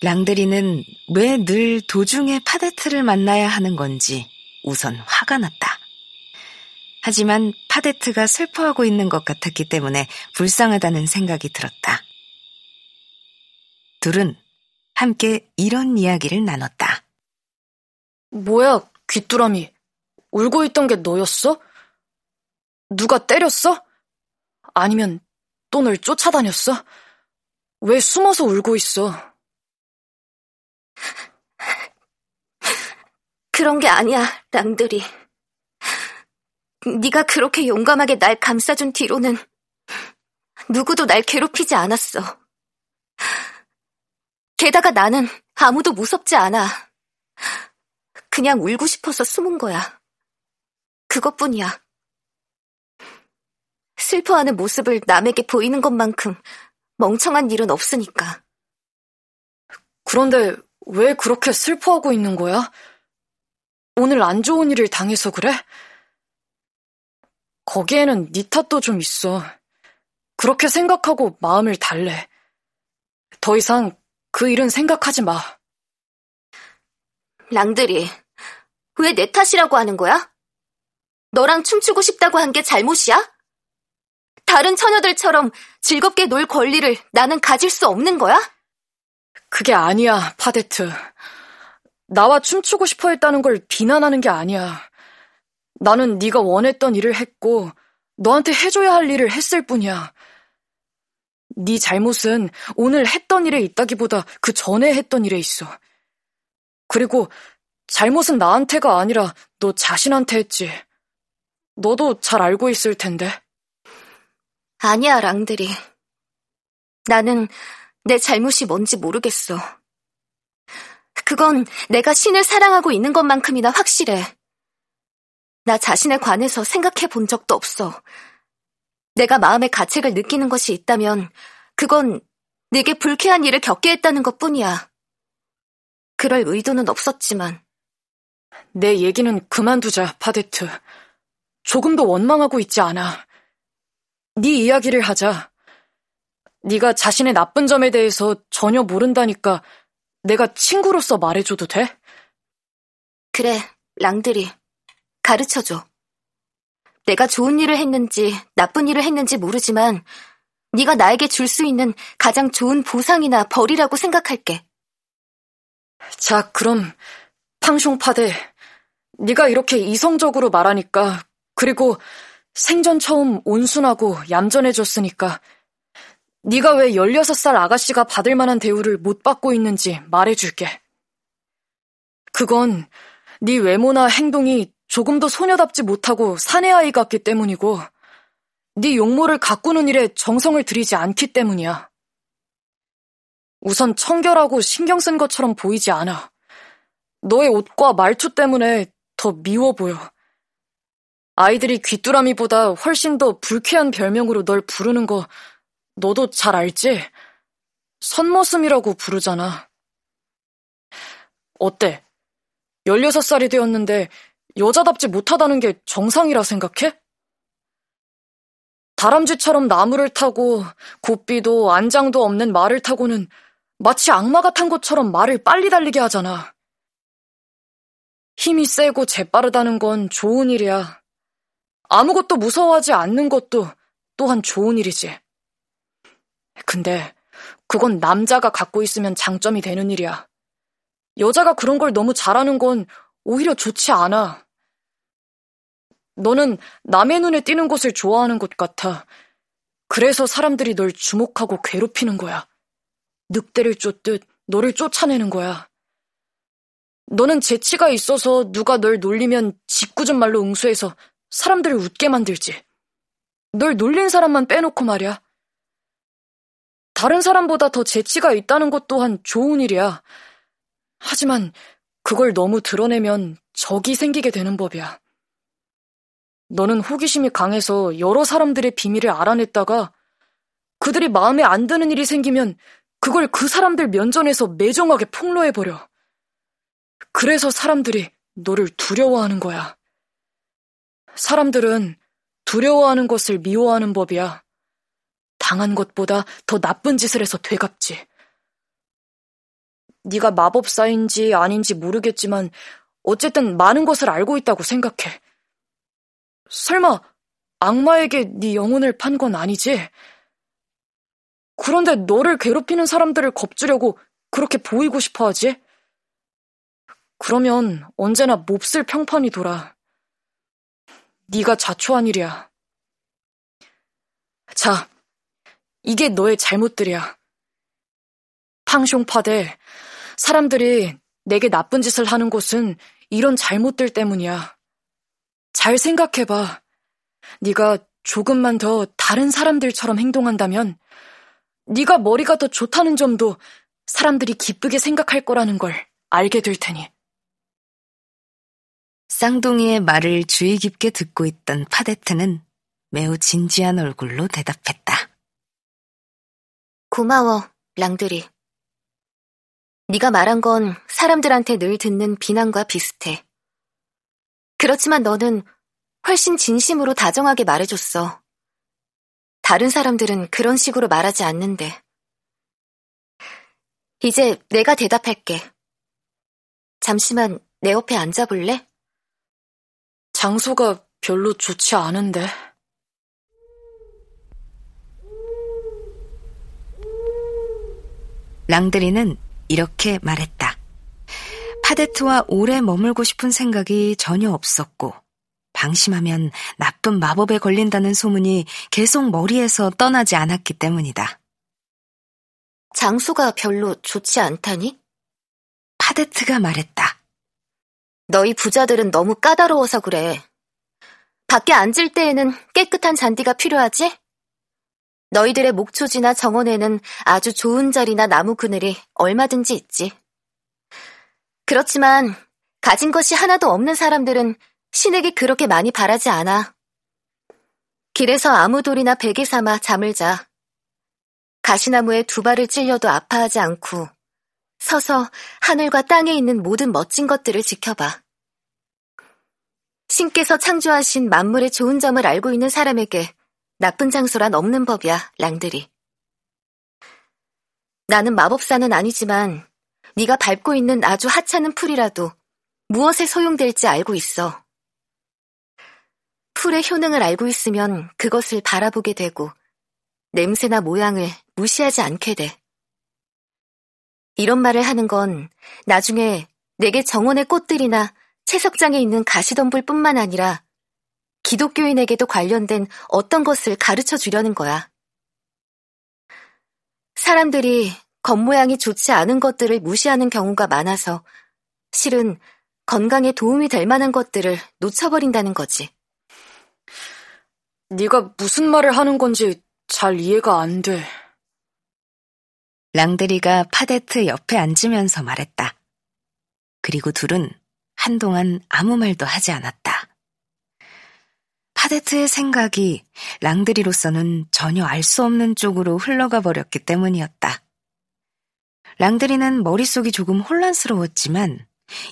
랑드리는 왜 늘 도중에 파데트를 만나야 하는 건지 우선 화가 났다. 하지만 파데트가 슬퍼하고 있는 것 같았기 때문에 불쌍하다는 생각이 들었다. 둘은 함께 이런 이야기를 나눴다. 뭐야, 귀뚜라미. 울고 있던 게 너였어? 누가 때렸어? 아니면 또 널 쫓아다녔어? 왜 숨어서 울고 있어? 그런 게 아니야, 랑들이. 네가 그렇게 용감하게 날 감싸준 뒤로는 누구도 날 괴롭히지 않았어. 게다가 나는 아무도 무섭지 않아. 그냥 울고 싶어서 숨은 거야. 그것뿐이야. 슬퍼하는 모습을 남에게 보이는 것만큼 멍청한 일은 없으니까. 그런데 왜 그렇게 슬퍼하고 있는 거야? 오늘 안 좋은 일을 당해서 그래? 거기에는 네 탓도 좀 있어. 그렇게 생각하고 마음을 달래. 더 이상 그 일은 생각하지 마. 랑들이, 왜 내 탓이라고 하는 거야? 너랑 춤추고 싶다고 한 게 잘못이야? 다른 처녀들처럼 즐겁게 놀 권리를 나는 가질 수 없는 거야? 그게 아니야, 파데트. 나와 춤추고 싶어 했다는 걸 비난하는 게 아니야. 나는 네가 원했던 일을 했고 너한테 해줘야 할 일을 했을 뿐이야. 네 잘못은 오늘 했던 일에 있다기보다 그 전에 했던 일에 있어. 그리고 잘못은 나한테가 아니라 너 자신한테 했지. 너도 잘 알고 있을 텐데. 아니야, 랑들이. 나는 내 잘못이 뭔지 모르겠어. 그건 내가 신을 사랑하고 있는 것만큼이나 확실해. 나 자신에 관해서 생각해 본 적도 없어. 내가 마음의 가책을 느끼는 것이 있다면 그건 내게 불쾌한 일을 겪게 했다는 것 뿐이야. 그럴 의도는 없었지만. 내 얘기는 그만두자, 파데트. 조금도 원망하고 있지 않아. 네 이야기를 하자. 네가 자신의 나쁜 점에 대해서 전혀 모른다니까 내가 친구로서 말해줘도 돼? 그래, 랑들이. 가르쳐줘. 내가 좋은 일을 했는지 나쁜 일을 했는지 모르지만 네가 나에게 줄 수 있는 가장 좋은 보상이나 벌이라고 생각할게. 자, 그럼 팡숑파데 네가 이렇게 이성적으로 말하니까 그리고 생전 처음 온순하고 얌전해졌으니까 네가 왜 16살 아가씨가 받을 만한 대우를 못 받고 있는지 말해줄게. 그건 네 외모나 행동이 조금도 소녀답지 못하고 사내 아이 같기 때문이고 네 용모를 가꾸는 일에 정성을 들이지 않기 때문이야. 우선 청결하고 신경 쓴 것처럼 보이지 않아. 너의 옷과 말투 때문에 더 미워 보여. 아이들이 귀뚜라미보다 훨씬 더 불쾌한 별명으로 널 부르는 거 너도 잘 알지? 선머슴이라고 부르잖아. 어때? 16살이 되었는데 여자답지 못하다는 게 정상이라 생각해? 다람쥐처럼 나무를 타고 고삐도 안장도 없는 말을 타고는 마치 악마가 탄 것처럼 말을 빨리 달리게 하잖아. 힘이 세고 재빠르다는 건 좋은 일이야. 아무것도 무서워하지 않는 것도 또한 좋은 일이지. 근데 그건 남자가 갖고 있으면 장점이 되는 일이야. 여자가 그런 걸 너무 잘하는 건 오히려 좋지 않아. 너는 남의 눈에 띄는 것을 좋아하는 것 같아. 그래서 사람들이 널 주목하고 괴롭히는 거야. 늑대를 쫓듯 너를 쫓아내는 거야. 너는 재치가 있어서 누가 널 놀리면 짓궂은 말로 응수해서 사람들을 웃게 만들지. 널 놀린 사람만 빼놓고 말이야. 다른 사람보다 더 재치가 있다는 것 또한 좋은 일이야. 하지만 그걸 너무 드러내면 적이 생기게 되는 법이야. 너는 호기심이 강해서 여러 사람들의 비밀을 알아냈다가 그들이 마음에 안 드는 일이 생기면 그걸 그 사람들 면전에서 매정하게 폭로해버려. 그래서 사람들이 너를 두려워하는 거야. 사람들은 두려워하는 것을 미워하는 법이야. 당한 것보다 더 나쁜 짓을 해서 되갚지. 네가 마법사인지 아닌지 모르겠지만 어쨌든 많은 것을 알고 있다고 생각해. 설마 악마에게 네 영혼을 판 건 아니지? 그런데 너를 괴롭히는 사람들을 겁주려고 그렇게 보이고 싶어 하지? 그러면 언제나 몹쓸 평판이 돌아. 네가 자초한 일이야. 자, 이게 너의 잘못들이야. 팡숑파대, 사람들이 내게 나쁜 짓을 하는 곳은 이런 잘못들 때문이야. 잘 생각해봐. 네가 조금만 더 다른 사람들처럼 행동한다면 네가 머리가 더 좋다는 점도 사람들이 기쁘게 생각할 거라는 걸 알게 될 테니. 쌍둥이의 말을 주의 깊게 듣고 있던 파데트는 매우 진지한 얼굴로 대답했다. 고마워, 랑들이. 네가 말한 건 사람들한테 늘 듣는 비난과 비슷해. 그렇지만 너는 훨씬 진심으로 다정하게 말해줬어. 다른 사람들은 그런 식으로 말하지 않는데. 이제 내가 대답할게. 잠시만 내 옆에 앉아볼래? 장소가 별로 좋지 않은데. 랑드리는 이렇게 말했다. 파데트와 오래 머물고 싶은 생각이 전혀 없었고, 방심하면 나쁜 마법에 걸린다는 소문이 계속 머리에서 떠나지 않았기 때문이다. 장소가 별로 좋지 않다니? 파데트가 말했다. 너희 부자들은 너무 까다로워서 그래. 밖에 앉을 때에는 깨끗한 잔디가 필요하지? 너희들의 목초지나 정원에는 아주 좋은 자리나 나무 그늘이 얼마든지 있지. 그렇지만 가진 것이 하나도 없는 사람들은 신에게 그렇게 많이 바라지 않아. 길에서 아무 돌이나 베개 삼아 잠을 자. 가시나무에 두 발을 찔려도 아파하지 않고 서서 하늘과 땅에 있는 모든 멋진 것들을 지켜봐. 신께서 창조하신 만물의 좋은 점을 알고 있는 사람에게 나쁜 장소란 없는 법이야, 랑들이. 나는 마법사는 아니지만 네가 밟고 있는 아주 하찮은 풀이라도 무엇에 소용될지 알고 있어. 풀의 효능을 알고 있으면 그것을 바라보게 되고 냄새나 모양을 무시하지 않게 돼. 이런 말을 하는 건 나중에 내게 정원의 꽃들이나 채석장에 있는 가시덤불뿐만 아니라 기독교인에게도 관련된 어떤 것을 가르쳐 주려는 거야. 사람들이 겉모양이 좋지 않은 것들을 무시하는 경우가 많아서 실은 건강에 도움이 될 만한 것들을 놓쳐버린다는 거지. 네가 무슨 말을 하는 건지 잘 이해가 안 돼. 랑데리가 파데트 옆에 앉으면서 말했다. 그리고 둘은 한동안 아무 말도 하지 않았다. 파데트의 생각이 랑드리로서는 전혀 알 수 없는 쪽으로 흘러가 버렸기 때문이었다. 랑드리는 머릿속이 조금 혼란스러웠지만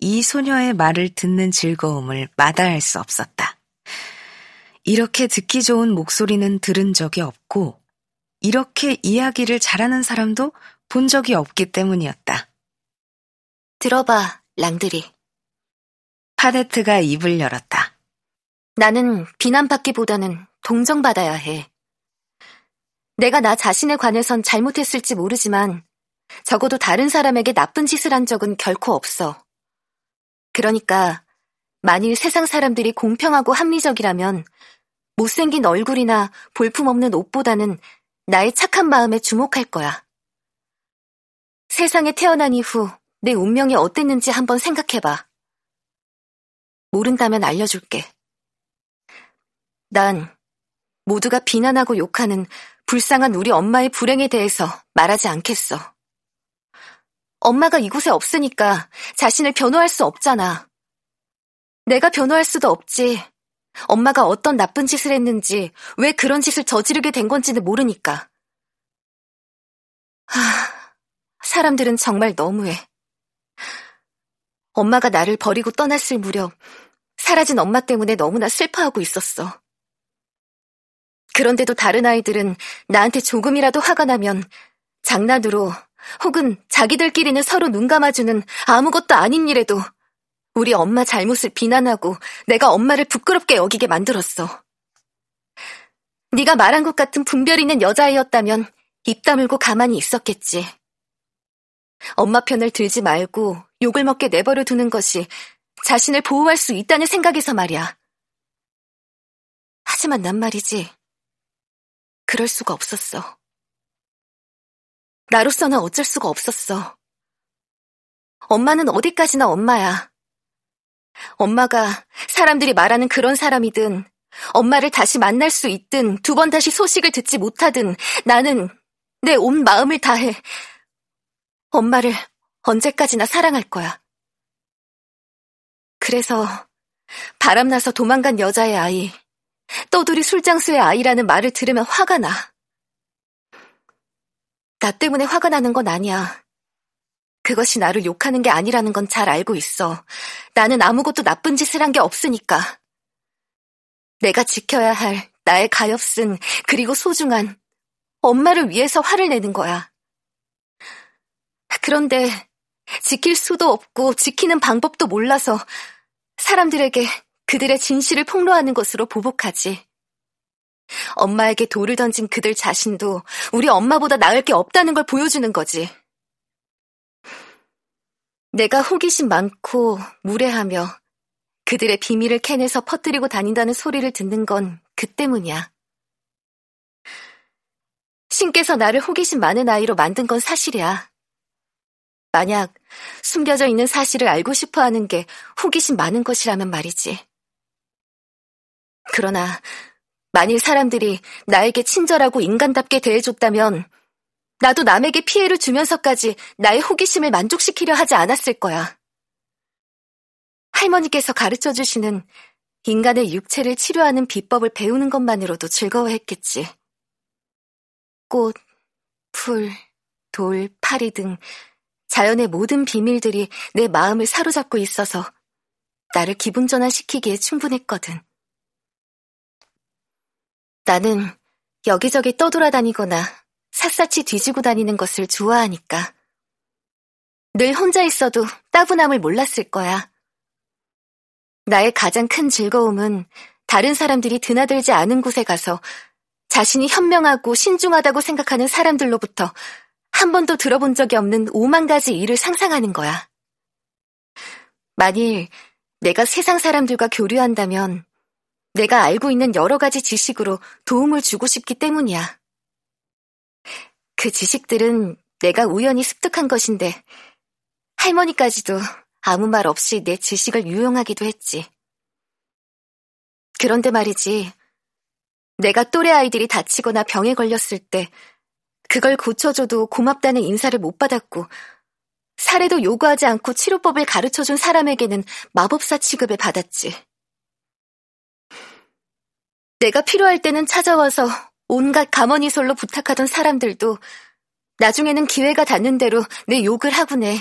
이 소녀의 말을 듣는 즐거움을 마다할 수 없었다. 이렇게 듣기 좋은 목소리는 들은 적이 없고 이렇게 이야기를 잘하는 사람도 본 적이 없기 때문이었다. 들어봐, 랑드리. 파데트가 입을 열었다. 나는 비난받기보다는 동정받아야 해. 내가 나 자신에 관해선 잘못했을지 모르지만 적어도 다른 사람에게 나쁜 짓을 한 적은 결코 없어. 그러니까 만일 세상 사람들이 공평하고 합리적이라면 못생긴 얼굴이나 볼품없는 옷보다는 나의 착한 마음에 주목할 거야. 세상에 태어난 이후 내 운명이 어땠는지 한번 생각해봐. 모른다면 알려줄게. 난 모두가 비난하고 욕하는 불쌍한 우리 엄마의 불행에 대해서 말하지 않겠어. 엄마가 이곳에 없으니까 자신을 변호할 수 없잖아. 내가 변호할 수도 없지. 엄마가 어떤 나쁜 짓을 했는지, 왜 그런 짓을 저지르게 된 건지는 모르니까. 하, 사람들은 정말 너무해. 엄마가 나를 버리고 떠났을 무렵, 사라진 엄마 때문에 너무나 슬퍼하고 있었어. 그런데도 다른 아이들은 나한테 조금이라도 화가 나면 장난으로 혹은 자기들끼리는 서로 눈 감아주는 아무것도 아닌 일에도 우리 엄마 잘못을 비난하고 내가 엄마를 부끄럽게 여기게 만들었어. 네가 말한 것 같은 분별 있는 여자애였다면 입 다물고 가만히 있었겠지. 엄마 편을 들지 말고 욕을 먹게 내버려 두는 것이 자신을 보호할 수 있다는 생각에서 말이야. 하지만 난 말이지. 그럴 수가 없었어. 나로서는 어쩔 수가 없었어. 엄마는 어디까지나 엄마야. 엄마가 사람들이 말하는 그런 사람이든 엄마를 다시 만날 수 있든 두 번 다시 소식을 듣지 못하든 나는 내 온 마음을 다해 엄마를 언제까지나 사랑할 거야. 그래서 바람나서 도망간 여자의 아이, 떠돌이 술장수의 아이라는 말을 들으면 화가 나. 나 때문에 화가 나는 건 아니야. 그것이 나를 욕하는 게 아니라는 건 잘 알고 있어. 나는 아무것도 나쁜 짓을 한 게 없으니까. 내가 지켜야 할 나의 가엾은 그리고 소중한 엄마를 위해서 화를 내는 거야. 그런데 지킬 수도 없고 지키는 방법도 몰라서 사람들에게 그들의 진실을 폭로하는 것으로 보복하지. 엄마에게 돌을 던진 그들 자신도 우리 엄마보다 나을 게 없다는 걸 보여주는 거지. 내가 호기심 많고 무례하며 그들의 비밀을 캐내서 퍼뜨리고 다닌다는 소리를 듣는 건 그 때문이야. 신께서 나를 호기심 많은 아이로 만든 건 사실이야. 만약 숨겨져 있는 사실을 알고 싶어 하는 게 호기심 많은 것이라면 말이지. 그러나 만일 사람들이 나에게 친절하고 인간답게 대해줬다면 나도 남에게 피해를 주면서까지 나의 호기심을 만족시키려 하지 않았을 거야. 할머니께서 가르쳐 주시는 인간의 육체를 치료하는 비법을 배우는 것만으로도 즐거워했겠지. 꽃, 풀, 돌, 파리 등 자연의 모든 비밀들이 내 마음을 사로잡고 있어서 나를 기분 전환시키기에 충분했거든. 나는 여기저기 떠돌아다니거나 샅샅이 뒤지고 다니는 것을 좋아하니까. 늘 혼자 있어도 따분함을 몰랐을 거야. 나의 가장 큰 즐거움은 다른 사람들이 드나들지 않은 곳에 가서 자신이 현명하고 신중하다고 생각하는 사람들로부터 한 번도 들어본 적이 없는 오만 가지 일을 상상하는 거야. 만일 내가 세상 사람들과 교류한다면 내가 알고 있는 여러 가지 지식으로 도움을 주고 싶기 때문이야. 그 지식들은 내가 우연히 습득한 것인데 할머니까지도 아무 말 없이 내 지식을 유용하기도 했지. 그런데 말이지, 내가 또래 아이들이 다치거나 병에 걸렸을 때 그걸 고쳐줘도 고맙다는 인사를 못 받았고 사례도 요구하지 않고 치료법을 가르쳐준 사람에게는 마법사 취급을 받았지. 내가 필요할 때는 찾아와서 온갖 가머니솔로 부탁하던 사람들도 나중에는 기회가 닿는 대로 내 욕을 하곤 해.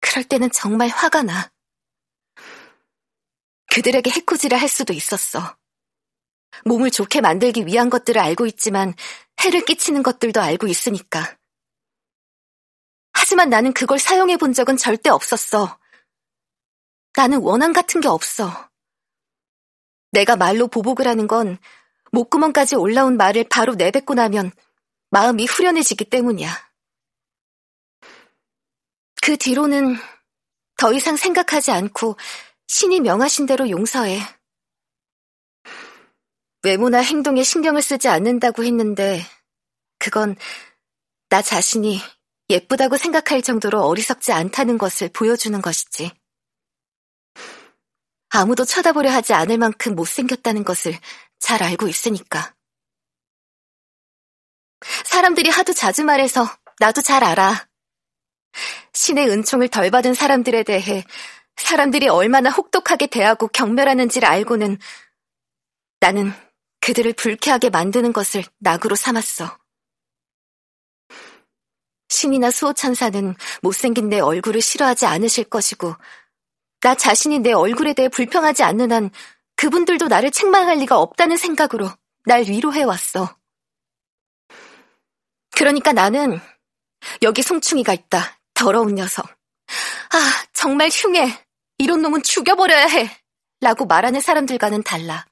그럴 때는 정말 화가 나. 그들에게 해코지를 할 수도 있었어. 몸을 좋게 만들기 위한 것들을 알고 있지만 해를 끼치는 것들도 알고 있으니까. 하지만 나는 그걸 사용해 본 적은 절대 없었어. 나는 원한 같은 게 없어. 내가 말로 보복을 하는 건 목구멍까지 올라온 말을 바로 내뱉고 나면 마음이 후련해지기 때문이야. 그 뒤로는 더 이상 생각하지 않고 신이 명하신 대로 용서해. 외모나 행동에 신경을 쓰지 않는다고 했는데, 그건 나 자신이 예쁘다고 생각할 정도로 어리석지 않다는 것을 보여주는 것이지. 아무도 쳐다보려 하지 않을 만큼 못생겼다는 것을 잘 알고 있으니까. 사람들이 하도 자주 말해서 나도 잘 알아. 신의 은총을 덜 받은 사람들에 대해 사람들이 얼마나 혹독하게 대하고 경멸하는지를 알고는 나는 그들을 불쾌하게 만드는 것을 낙으로 삼았어. 신이나 수호천사는 못생긴 내 얼굴을 싫어하지 않으실 것이고, 나 자신이 내 얼굴에 대해 불평하지 않는 한 그분들도 나를 책망할 리가 없다는 생각으로 날 위로해왔어. 그러니까 나는 여기 송충이가 있다. 더러운 녀석. 아, 정말 흉해. 이런 놈은 죽여버려야 해. 라고 말하는 사람들과는 달라.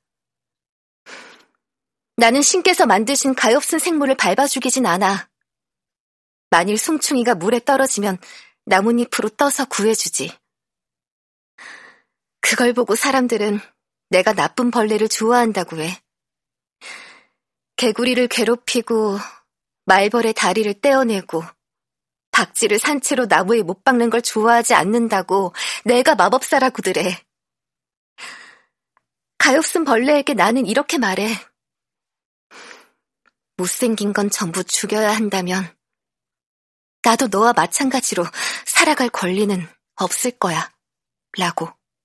나는 신께서 만드신 가엾은 생물을 밟아 죽이진 않아. 만일 송충이가 물에 떨어지면 나뭇잎으로 떠서 구해주지. 그걸 보고 사람들은 내가 나쁜 벌레를 좋아한다고 해. 개구리를 괴롭히고 말벌의 다리를 떼어내고 박쥐를 산채로 나무에 못 박는 걸 좋아하지 않는다고 내가 마법사라고들 해. 가엾은 벌레에게 나는 이렇게 말해. 못생긴 건 전부 죽여야 한다면 나도 너와 마찬가지로 살아갈 권리는 없을 거야. 라고.